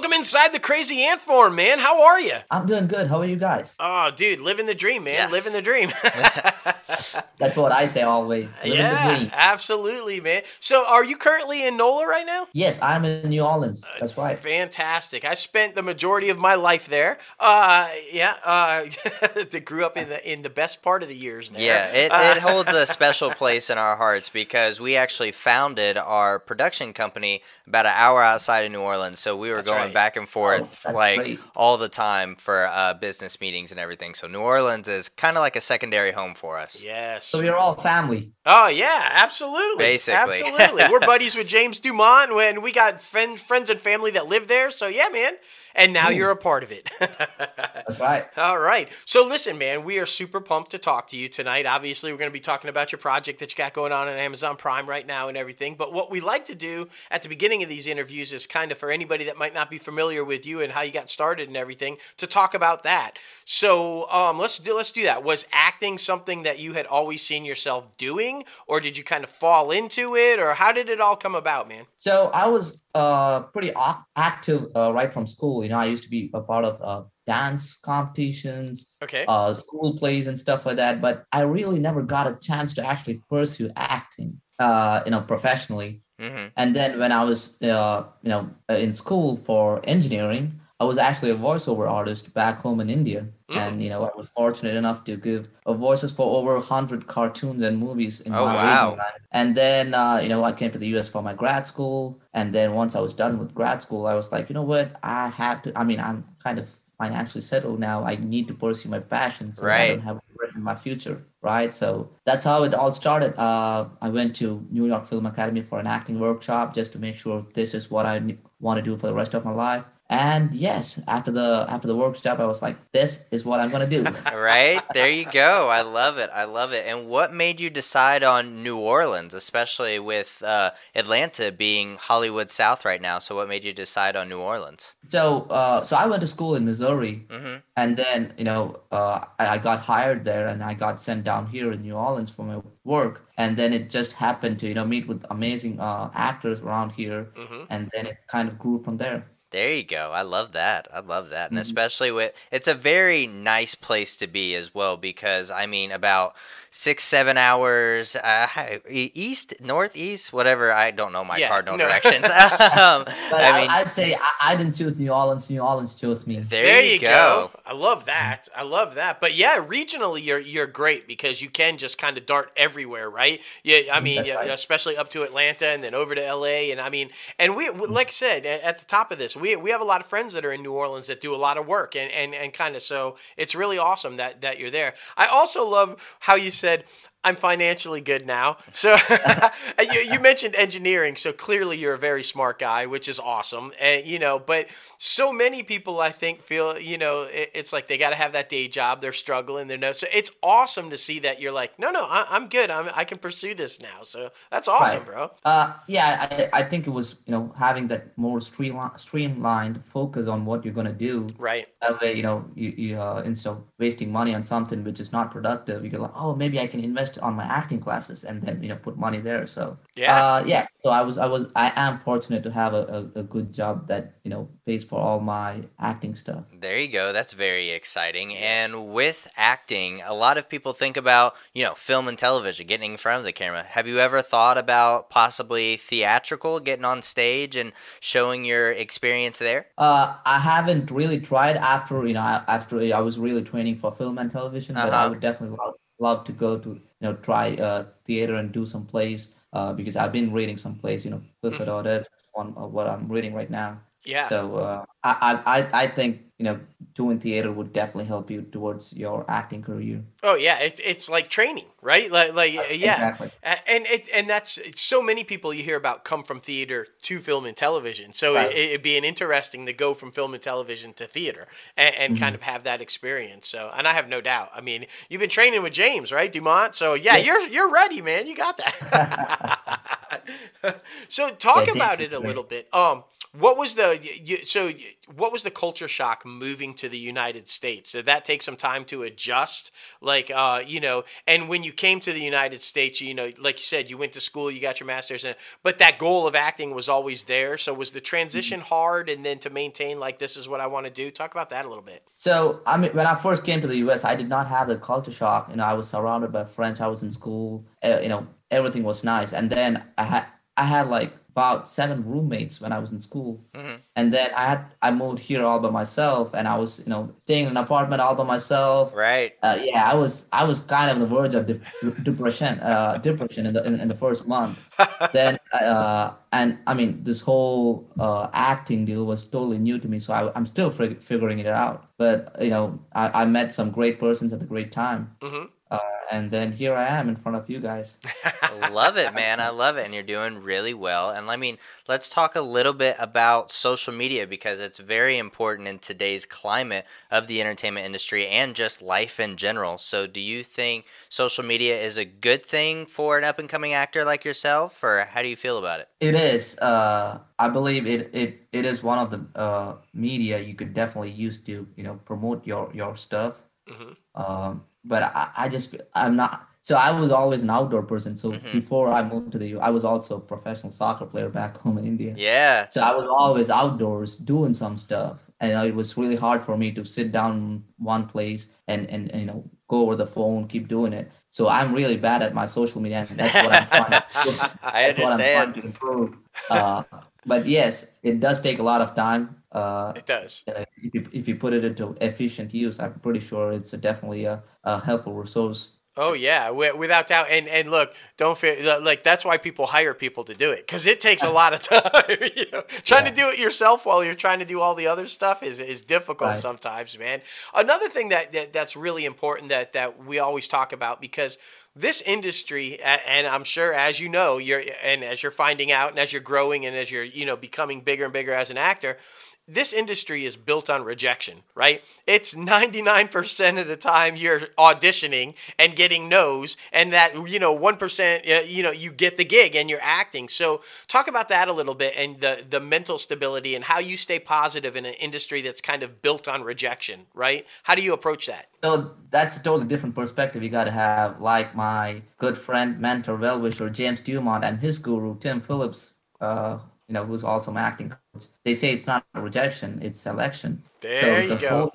Welcome inside the crazy ant farm, man. How are you? I'm doing good. How are you guys? Oh, dude, living the dream, man. Yes. Living the dream. That's what I say always. Living the yeah, dream. absolutely, man. So, are you currently in NOLA right now? Yes, I'm in New Orleans. That's right. Fantastic. I spent the majority of my life there. Uh, yeah, uh, grew up in the in the best part of the years there. Yeah, it, Uh, it holds a special place in our hearts because we actually founded our production company about an hour outside of New Orleans. So we were That's going right. back and forth that's like great. all the time for uh, business meetings and everything. So New Orleans is kind of like a secondary home for us. yes. So we're all family. Oh yeah, absolutely. Basically. absolutely. We're buddies with James Dumont when we got friend, friends and family that live there. So yeah, man. And now Ooh. you're hmm. a part of it. That's right. All right. So listen, man, we are super pumped to talk to you tonight. Obviously, we're going to be talking about your project that you got going on on Amazon Prime right now and everything. But what we like to do at the beginning of these interviews is kind of for anybody that might not be familiar with you and how you got started and everything to talk about that. So um, let's do let's do that. Was acting something that you had always seen yourself doing, or did you kind of fall into it, or how did it all come about, man? So I was uh, pretty active uh, right from school. You know, I used to be a part of uh, dance competitions, Okay. uh, school plays, and stuff like that. But I really never got a chance to actually pursue acting, uh, you know, professionally. hmm And then when I was, uh, you know, in school for engineering, I was actually a voiceover artist back home in India, Mm. and you know, I was fortunate enough to give uh, voices for over hundred cartoons and movies in Oh, my wow. And then, uh, you know, I came to the U.S. for my grad school, and then once I was done with grad school, I was like, you know what, I have to. I mean, I'm kind of financially settled now. I need to pursue my passion, so I Right. don't have regrets in my future, right? So that's how it all started. Uh, I went to New York Film Academy for an acting workshop just to make sure this is what I want to do for the rest of my life. And yes, after the after the workshop, I was like, this is what I'm gonna do. Right there, you go. I love it. I love it. And what made you decide on New Orleans, especially with uh, Atlanta being Hollywood South right now? So, what made you decide on New Orleans? so uh, so I went to school in Missouri, hmm and then you know uh, I, I got hired there, and I got sent down here in New Orleans for my work, and then it just happened to you know meet with amazing uh, actors around here, hmm and then it kind of grew from there. There you go. I love that. I love that. And Mhm. especially with it's a very nice place to be as well because I mean about six, seven hours uh, e- east, northeast, whatever. I don't know my Yeah, cardinal no. directions. um, But I I mean, I'd say I, I didn't choose New Orleans. New Orleans chose me. there, you go. I love that. I love that. But yeah, regionally, you're you're great because you can just kind of dart everywhere, right? Yeah, I mean, yeah, right. especially up to Atlanta and then over to LA, and I mean, and we, we- like I said at the top of this, we we have a lot of friends that are in New Orleans that do a lot of work, and and and kind of so it's really awesome that that you're there. I also love how you said. I'm financially good now. So you, you mentioned engineering, so clearly you're a very smart guy, which is awesome. And you know, but so many people I think feel, you know, it, it's like they got to have that day job. They're struggling. They're no. So it's awesome to see that you're like, no, no, I, I'm good. I'm, I can pursue this now. So that's awesome, Right. bro. Uh, yeah, I, I think it was you know having that more streamlined, streamlined focus on what you're gonna do. Right. That way, you know, you, you uh, instead of wasting money on something which is not productive, you go like, oh, maybe I can invest on my acting classes and then you know put money there. So Yeah. uh, yeah. So I was I was I am fortunate to have a, a, a good job that you know pays for all my acting stuff. There you go. That's very exciting. Yes. And with acting, a lot of people think about, you know, film and television, getting in front of the camera. Have you ever thought about possibly theatrical, getting on stage and showing your experience there? Uh, I haven't really tried after you know after I was really training for film and television, but I Uh-huh. would definitely love, love to go to you know try uh, theater and do some plays uh, because I've been reading some plays. You know, Clifford Odets on uh, what I'm reading right now. Yeah. So uh, I, I I think you know doing theater would definitely help you towards your acting career. Oh yeah, it's it's like training, right? Like like yeah. Exactly. And it and that's it's so many people you hear about come from theater to film and television. So Right. it, it'd be an interesting to go from film and television to theater and, and kind Mm-hmm. of have that experience. So and I have no doubt. I mean, you've been training with James, right, Dumont? So yeah, Yeah. you're you're ready, man. You got that. so talk Yeah, about it a little bit. Um, what was the you, so what was the culture shock moving to the United States? Did that take some time to adjust? Like, uh, you know, and when you came to the United States, you know, like you said, you went to school, you got your master's, and but that goal of acting was always there. So was the transition mm-hmm. hard, and then to maintain like this is what I want to do? Talk about that a little bit. So I mean, when I first came to the U.S., I did not have the culture shock. You know, I was surrounded by friends. I was in school. Uh, you know, everything was nice, and then I had I had like about seven roommates when I was in school, mm-hmm. and then I had I moved here all by myself, and I was you know staying in an apartment all by myself. Right. Uh, yeah, I was I was kind of on the verge of de- depression, uh, depression in the in, in the first month. then uh, and I mean this whole uh, acting deal was totally new to me, so I, am still fig- figuring it out. But you know, I, I met some great persons at the great time. Mm-hmm and then here I am in front of you guys. love it, man. I love it. And you're doing really well. And I mean, let's talk a little bit about social media because it's very important in today's climate of the entertainment industry and just life in general. So, do you think social media is a good thing for an up and coming actor like yourself, or how do you feel about it? It is. Uh, I believe it, it, it is one of the uh, media you could definitely use to, you know, promote your, your stuff. Mm-hmm. Um, but I, I just I'm not. So I was always an outdoor person. So mm-hmm. before I moved to the U, I was also a professional soccer player back home in India. Yeah. So I was always outdoors doing some stuff, and it was really hard for me to sit down one place and and, and you know go over the phone, keep doing it. So I'm really bad at my social media, and that's what I'm trying to. I understand. What I'm trying to improve. Uh, but yes, it does take a lot of time. Uh, it does. if, you, if you put it into efficient use, I'm pretty sure it's a definitely a, a helpful resource. Oh yeah, without doubt. And and look, don't feel like that's why people hire people to do it because it takes a lot of time. you know, trying yeah. to do it yourself while you're trying to do all the other stuff is is difficult right. sometimes, man. Another thing that, that that's really important that that we always talk about because this industry and i'm sure as you know you're and as you're finding out and as you're growing and as you're you know becoming bigger and bigger as an actor this industry is built on rejection, right? It's 99% of the time you're auditioning and getting no's, and that, you know, 1%, uh, you know, you get the gig and you're acting. So, talk about that a little bit and the, the mental stability and how you stay positive in an industry that's kind of built on rejection, right? How do you approach that? So, that's a totally different perspective you got to have, like my good friend, mentor, well wisher, James Dumont, and his guru, Tim Phillips. Uh, you know, who's also my acting coach, they say it's not a rejection, it's selection. There so it's you a go. Whole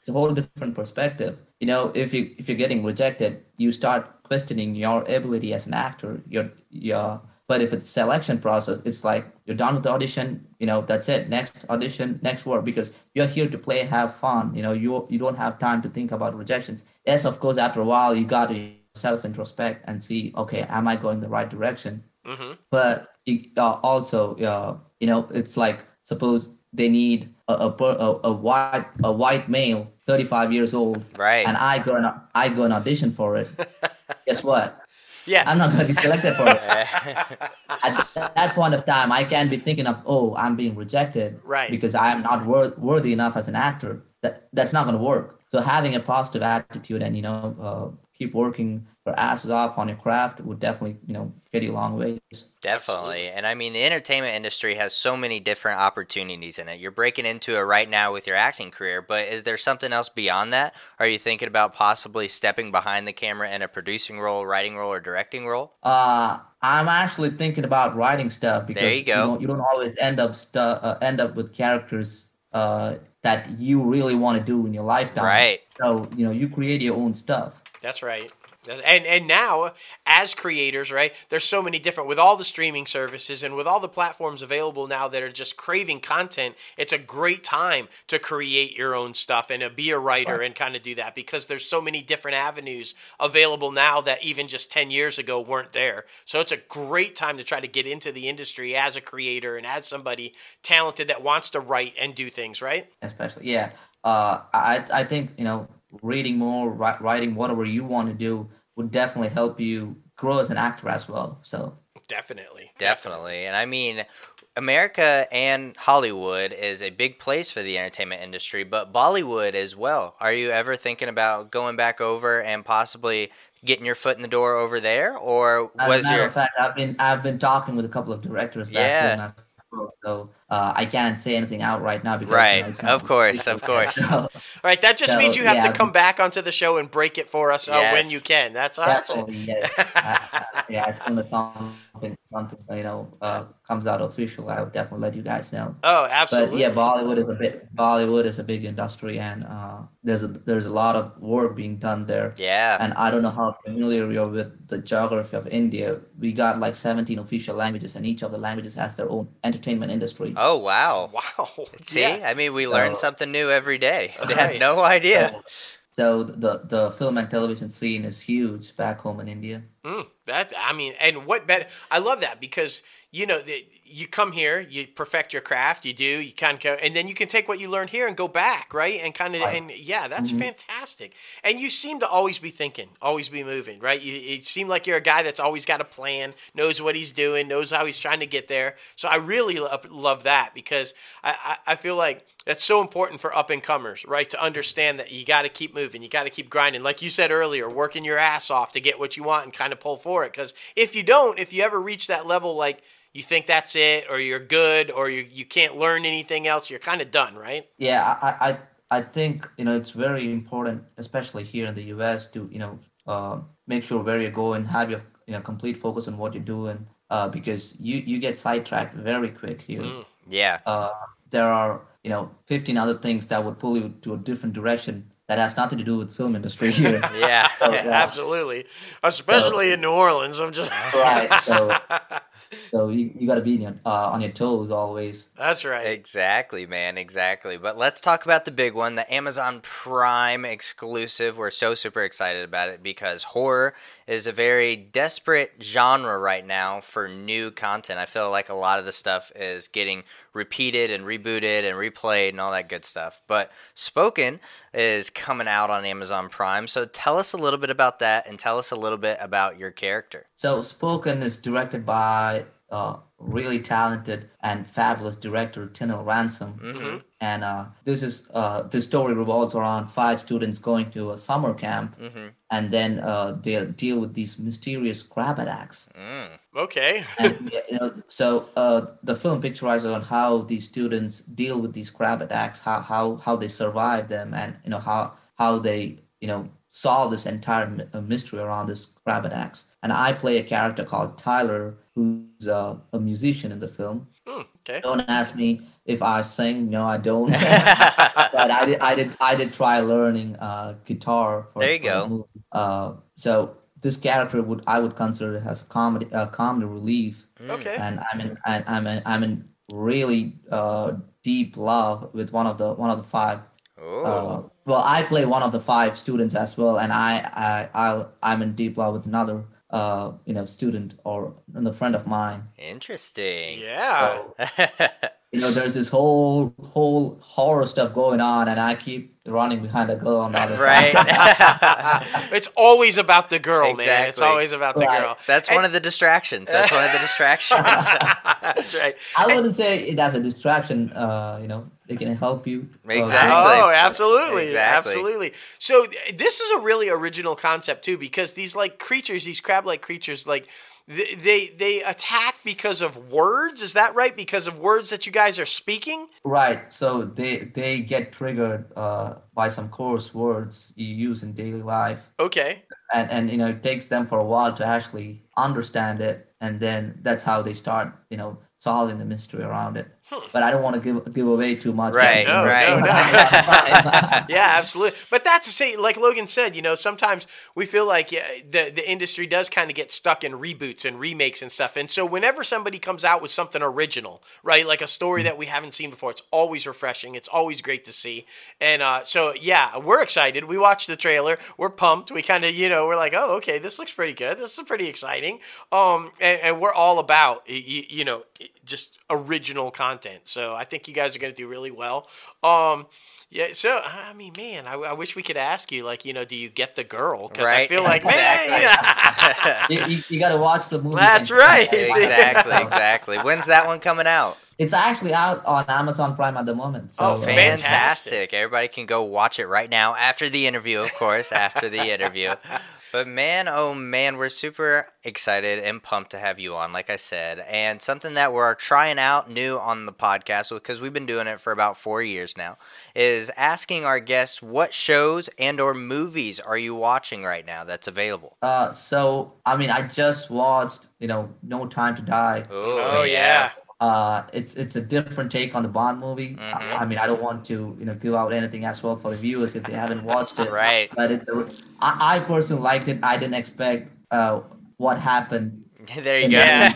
it's a whole different perspective. You know, if you if you're getting rejected, you start questioning your ability as an actor. Your your but if it's selection process, it's like you're done with the audition, you know, that's it. Next audition, next work, because you're here to play, have fun. You know, you you don't have time to think about rejections. Yes, of course, after a while you got to self introspect and see, okay, am I going the right direction? Mm-hmm. But uh, also, uh, you know, it's like suppose they need a, a, a, white a white male, 35 years old, right? And I go and I go and audition for it. Guess what? Yeah, I'm not going to be selected for it. At that point of time, I can't be thinking of, oh, I'm being rejected, right? Because I am not wor- worthy enough as an actor. That that's not going to work. So having a positive attitude and you know uh, keep working your asses off on your craft would definitely, you know, get you a long ways. Definitely. And I mean, the entertainment industry has so many different opportunities in it. You're breaking into it right now with your acting career, but is there something else beyond that? Are you thinking about possibly stepping behind the camera in a producing role, writing role, or directing role? Uh, I'm actually thinking about writing stuff because there you, go. you, don't, you don't always end up stu- uh, end up with characters uh, that you really want to do in your lifetime. Right. So, you know, you create your own stuff. That's right. And and now as creators, right? There's so many different with all the streaming services and with all the platforms available now that are just craving content. It's a great time to create your own stuff and to be a writer right. and kind of do that because there's so many different avenues available now that even just 10 years ago weren't there. So it's a great time to try to get into the industry as a creator and as somebody talented that wants to write and do things, right? Especially, yeah. Uh, I I think you know reading more, writing whatever you want to do would definitely help you grow as an actor as well. So definitely, definitely, and I mean. America and Hollywood is a big place for the entertainment industry, but Bollywood as well. Are you ever thinking about going back over and possibly getting your foot in the door over there, or was your? Of fact, I've been I've been talking with a couple of directors. yeah. I've so uh, I can't say anything out right now because you know, Right. Of course, of course. So, All right, that just So, means you have yeah. to come back onto the show and break it for us uh, when you can. That's awesome. yes. I- I- yeah, as soon as something, something you know, uh, comes out official, I would definitely let you guys know. Oh, But absolutely. yeah, Bollywood is a bit. Bollywood is a big industry, and uh, there's a there's a lot of work being done there. Yeah. And I don't know how familiar you're with the geography of India. We got like 17 official languages, and each of the languages has their own entertainment industry. Oh wow. Wow. See, Yeah. I mean, we learn So- something new every day. I Right. had no idea. So the the film and television scene is huge back home in India. Mm, that I mean, and what better? I love that because you know the, you come here, you perfect your craft, you do, you kind of go, and then you can take what you learned here and go back, right? And kind of, Right. and yeah, that's Mhm. fantastic. And you seem to always be thinking, always be moving, right? You, you seem like you're a guy that's always got a plan, knows what he's doing, knows how he's trying to get there. So I really lo- love that because I, I, I feel like that's so important for up and comers, right? To understand that you got to keep moving, you got to keep grinding, like you said earlier, working your ass off to get what you want and kind of pull for it. Because if you don't, if you ever reach that level, like you think that's it, or you're good, or you you can't learn anything else, you're kind of done, right? Yeah, I, I I think you know it's very important, especially here in the U.S., to you know uh, make sure where you go and have your you know complete focus on what you're doing, uh, because you you get sidetracked very quick here. Mm. Yeah. Uh, there are you know 15 other things that would pull you to a different direction that has nothing to do with film industry here. Yeah. So, yeah. Absolutely, especially in New Orleans. I'm just right. So so you, you got to be on your, uh, on your toes always. That's right. Exactly, man. Exactly. But let's talk about the big one, the Amazon Prime exclusive. We're so super excited about it because horror is a very desperate genre right now for new content. I feel like a lot of the stuff is getting repeated and rebooted and replayed and all that good stuff. But Spoken is coming out on Amazon Prime. So tell us a little bit about that and tell us a little bit about your character. So Spoken is directed by uh, really talented and fabulous director Tinil Ransom. Mhm. And uh, this is uh, this story revolves around five students going to a summer camp, Mm-hmm. and then uh, they deal with these mysterious crab attacks. Mm. Okay. and you know, so uh, the film picturizes on how these students deal with these crab attacks, how how how they survive them, and you know how how they you know solve this entire mystery around this crab attacks. And I play a character called Tyler, who's uh, a musician in the film. Hmm, okay. Don't ask me if I sing. No, I don't. but I did, I did, I did try learning uh, guitar. For, There you go. movie. Uh, so this character would I would consider it as comedy, uh, comedy relief, Mm. Okay. and I'm in, I, I'm in, I'm in really uh, deep love with one of the one of the five. Ooh. Uh, well, I play one of the five students as well, and I I I'll, I'm in deep love with another uh, you know student or a friend of mine. Interesting. Yeah. you know, there's this whole whole horror stuff going on, and I keep running behind a girl on the other Right. side. it's always about the girl, man. It's always about the Right. girl. That's one of the distractions. That's one of the distractions. That's right. I wouldn't say it as a distraction. Uh, you know, they can help you. Exactly. Oh, absolutely, Exactly. absolutely. So th- this is a really original concept too, because these like creatures, these crab-like creatures, like th- they they attack because of words. Is that right? Because of words that you guys are speaking. Right. So they they get triggered uh, by some coarse words you use in daily life, Okay. and and you know it takes them for a while to actually understand it, and then that's how they start you know solving the mystery around it. But I don't want to give give away too much. Right, No, right. no, no. Yeah, absolutely. But that's to say, like Logan said, you know, sometimes we feel like yeah, the the industry does kind of get stuck in reboots and remakes and stuff. And so whenever somebody comes out with something original, right, like a story that we haven't seen before, it's always refreshing. It's always great to see. And uh, so yeah, we're excited. We watched the trailer. We're pumped. We kind of you know we're like, oh, okay, this looks pretty good. This is pretty exciting. Um, and, and we're all about you, you know just original content. So I think you guys are going to do really well. Um, yeah, so I mean, man, I, I wish we could ask you, like, you know, do you get the girl? Because I feel like, exactly. man, you, you, you got to watch the movie. That's right. exactly, exactly. When's that one coming out? It's actually out on Amazon Prime at the moment. So, Oh, uh, fantastic. Fantastic. Everybody can go watch it right now after the interview, of course, after the interview. But man, oh man, we're super excited and pumped to have you on, like I said. And something that we're trying out new on the podcast, because we've been doing it for about four years now, is asking our guests what shows and or movies are you watching right now that's available? Uh, so I mean, I just watched, you know, No Time to Die. Oh, yeah. Uh, it's it's a different take on the Bond movie. Mhm. I, I mean, I don't want to you know give out anything as well for the viewers if they haven't watched it. Right. But it's a, I, I personally liked it. I didn't expect uh what happened there you go.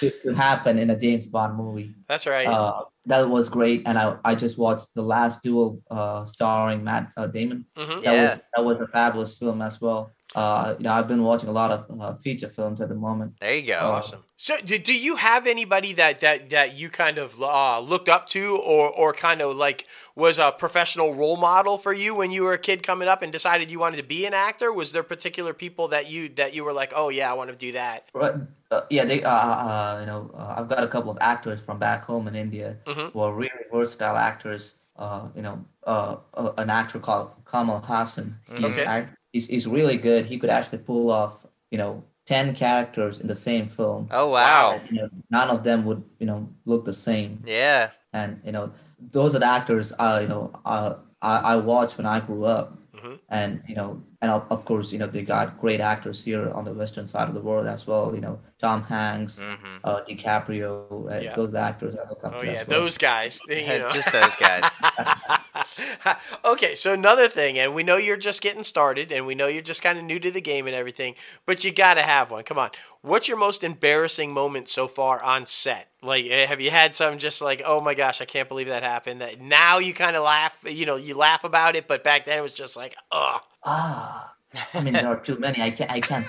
to, to happen in a James Bond movie. That's right. Uh, that was great, and I I just watched the last duel uh starring Matt uh, Damon. hmm That Yeah. was that was a fabulous film as well. Uh, you know, I've been watching a lot of uh, feature films at the moment. there you go. Awesome. So, do, do you have anybody that that that you kind of uh, looked up to, or or kind of like was a professional role model for you when you were a kid coming up and decided you wanted to be an actor? Was there particular people that you that you were like, oh yeah, I want to do that? Right. Uh, yeah, they, uh, uh, you know, uh, I've got a couple of actors from back home in India Mhm. who are really versatile actors. Uh, you know, uh, uh, an actor called Kamal Haasan. He's, Okay. He's, he's really good. He could actually pull off, you know, 10 characters in the same film. Oh wow. You know, none of them would, you know, look the same. Yeah. And, you know, those are the actors, uh, you know, uh, I, I watched when I grew up. Mhm. And, you know, and of, of course, you know, they got great actors here on the western side of the world as well. You know, Tom Hanks, hmm uh, DiCaprio, uh, Yeah. those actors I look up Oh to yeah, well. those guys. You know. Just those guys. okay, so another thing, and we know you're just getting started, and we know you're just kind of new to the game and everything, but you got to have one. Come on, what's your most embarrassing moment so far on set? Like, eh, have you had some just like, oh my gosh, I can't believe that happened? That now you kind of laugh, you know, you laugh about it, but back then it was just like, ugh. Ah, I mean, there are too many. I can't. I can't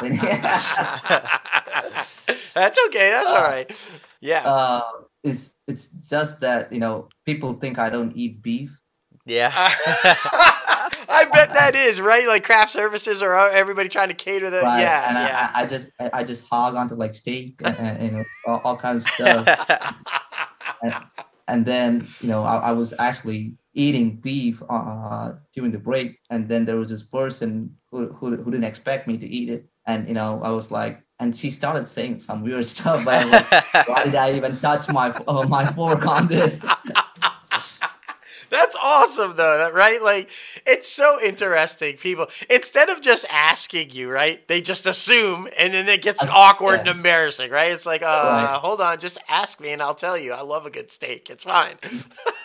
think. That's okay. That's all right. Yeah. uh, it's it's just that you know people think I don't eat beef. Yeah. I bet that is right. Like craft services or everybody trying to cater the. Right? Yeah, and yeah. I, I, I just I I just hog onto like steak and, and you know all, all kinds of stuff. and then you know I, I was actually eating beef uh, during the break, and then there was this person who, who who didn't expect me to eat it, and you know I was like, and she started saying some weird stuff, like, why did I even touch my uh, my fork on this? That's awesome, though, right? Like, it's so interesting. People, instead of just asking you, right, they just assume, and then it gets awkward yeah. and embarrassing, right? It's like, uh, Right. hold on, just ask me, and I'll tell you. I love a good steak. It's fine.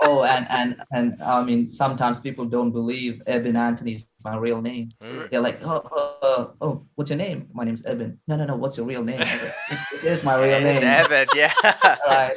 Oh, and and and I mean sometimes people don't believe Eben Anthony is my real name. Mm. They're like, oh, oh, oh, oh, what's your name? My name's Eben. No, no, no. What's your real name? Like, it is my real name. It's Evan, yeah. Right.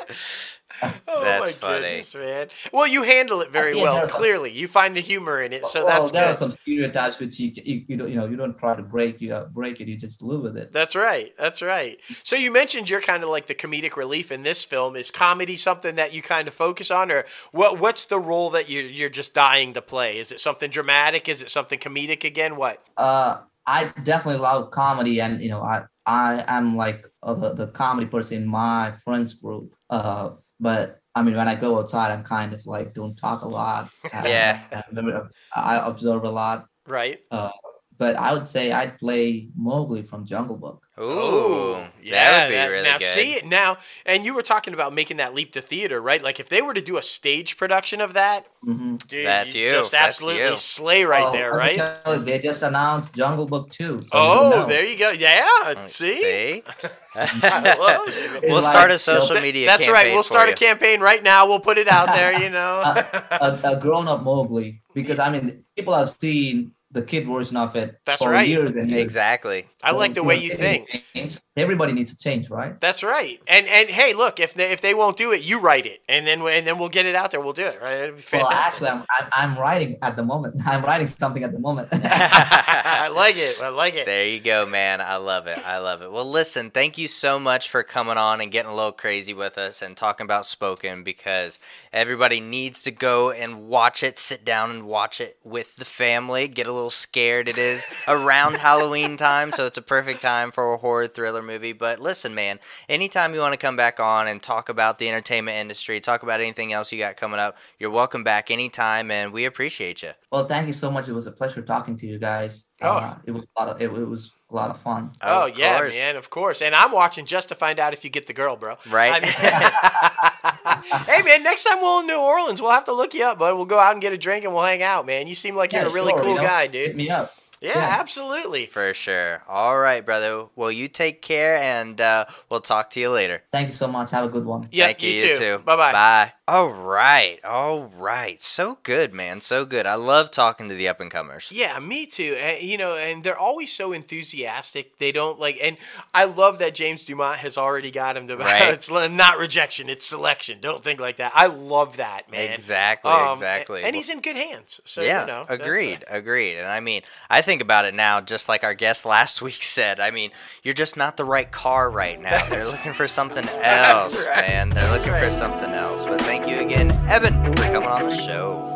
Oh That's my funny. goodness, man. Well, you handle it very Yeah, well. there are- Clearly, you find the humor in it, so well, that's there are some stereotypes which you, you you don't you know you don't try to break you uh, break it you just live with it. That's right. That's right. So you mentioned you're kind of like the comedic relief in this film. Is comedy something that you kind of focus on, or what? What's the role that you you're just dying to play? Is it something dramatic? Is it something comedic again? What? Uh, I definitely love comedy, and you know I I am like uh, the the comedy person in my friends group. Uh, but I mean when I go outside, I'm kind of like don't talk a lot. Yeah. I observe a lot. Right. Uh, but I would say I'd play Mowgli from Jungle Book. Ooh, that would be that- really now good. see it now, and you were talking about making that leap to theater, right? Like if they were to do a stage production of that, Mm-hmm. dude, That's you. just That's absolutely you. slay right there, right? They just announced Jungle Book 2. So Oh, there you go. Yeah, see. See? I love it. It's we'll like, start a social media That's right. We'll for start a campaign right now. We'll put it out there. You know. a, a grown up Mowgli. Because, I mean, people have seen the kid version of it That's for right. years and years. Exactly. I like the way you think. Change. Everybody needs to change, right? That's right. And and hey, look, if they, if they won't do it, you write it, and then and then we'll get it out there. We'll do it. Right? It'd be Well, actually, I'm, I'm, I'm writing at the moment. I'm writing something at the moment. I like it. I like it. There you go, man. I love it. I love it. Well, listen, thank you so much for coming on and getting a little crazy with us and talking about Spoken because everybody needs to go and watch it, sit down and watch it with the family, get a little scared. It is around Halloween time, so it's a perfect time for a horror thriller movie. But listen, man, anytime you want to come back on and talk about the entertainment industry, talk about anything else you got coming up, you're welcome back anytime, and we appreciate you. Well, thank you so much. It was a pleasure talking to you guys. Oh. Uh, it was a lot of it, it was a lot of fun. Oh, Of yeah, course. man, of course. And I'm watching just to find out if you get the girl, bro. Right. I mean- hey, man, next time we're in New Orleans, we'll have to look you up, bud. We'll go out and get a drink and we'll hang out, man. You seem like you're a really sure, cool you know, guy, Hit dude. me up. Yeah, yeah. absolutely. For sure. All right, brother. Well, you take care, and uh, we'll talk to you later. Thank you so much. Have a good one. Yeah, Thank you, you, too. too. Bye-bye. Bye. All right. All right. So good, man. So good. I love talking to the up and comers. Yeah, me too. And, you know, and they're always so enthusiastic. They don't like, and I love that James Dumont has already got him to. Right. it's not rejection, it's selection. Don't think like that. I love that, man. Exactly. Um, exactly. And, he's in good hands. So yeah, you know, that's, uh, agreed, agreed. And I mean, I think about it now, just like our guest last week said. I mean, you're just not the right car right now. They're looking for something else, right. man. They're That's looking right. for something else. But thank you again, Evan, for coming on the show.